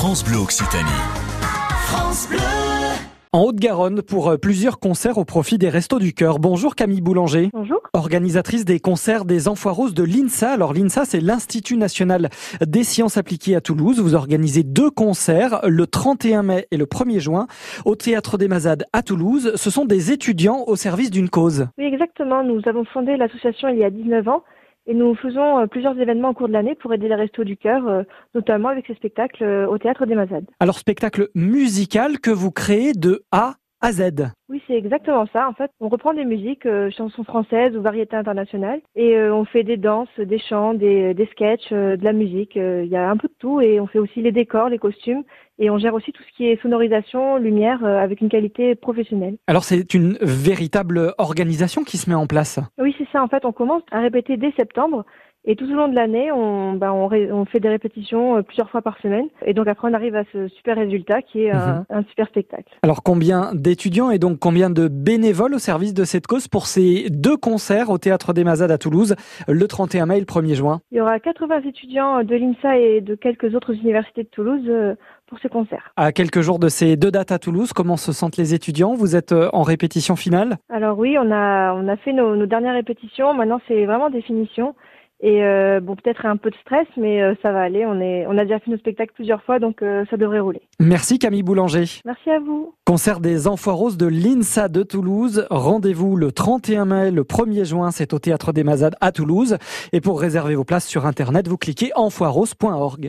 France Bleu Occitanie. France Bleu. En Haute-Garonne pour euh, plusieurs concerts au profit des Restos du Cœur. Bonjour Camille Boulanger. Bonjour. Organisatrice des concerts des Enfants Roses de l'INSA. Alors l'INSA, c'est l'Institut National des Sciences Appliquées à Toulouse. Vous organisez deux concerts le 31 mai et le 1er juin au Théâtre des Mazades à Toulouse. Ce sont des étudiants au service d'une cause. Oui, exactement. Nous avons fondé l'association il y a 19 ans et nous faisons euh, plusieurs événements au cours de l'année pour aider les Restos du Cœur, euh, notamment avec ces spectacles euh, au Théâtre des Mazades. Alors spectacle musical que vous créez de A à Z. Oui, c'est exactement ça. En fait, on reprend des musiques, euh, chansons françaises ou variétés internationales, et euh, on fait des danses, des chants, des, des sketchs, euh, de la musique. Il y a un peu de tout, et on fait aussi les décors, les costumes, et on gère aussi tout ce qui est sonorisation, lumière, avec une qualité professionnelle. Alors c'est une véritable organisation qui se met en place. Ça. En fait, on commence à répéter dès septembre. Et tout au long de l'année, on, on, ré- on fait des répétitions euh, plusieurs fois par semaine. Et donc après, on arrive à ce super résultat qui est un, un super spectacle. Alors combien d'étudiants et donc combien de bénévoles au service de cette cause pour ces deux concerts au Théâtre des Mazades à Toulouse le 31 mai et le 1er juin? Il y aura 80 étudiants de l'INSA et de quelques autres universités de Toulouse euh, pour ce concert. À quelques jours de ces deux dates à Toulouse, comment se sentent les étudiants? Vous êtes euh, en répétition finale? Alors oui, on a, on a fait nos, nos dernières répétitions. Maintenant, c'est vraiment des finitions. Et euh, bon, peut-être un peu de stress, mais euh, ça va aller. On, est, on a déjà fait nos spectacles plusieurs fois, donc euh, ça devrait rouler. Merci Camille Boulanger. Merci à vous. Concert des Roses de l'INSA de Toulouse. Rendez-vous le 31 mai, le 1er juin, c'est au Théâtre des Mazades à Toulouse. Et pour réserver vos places sur Internet, vous cliquez enfoirose.org.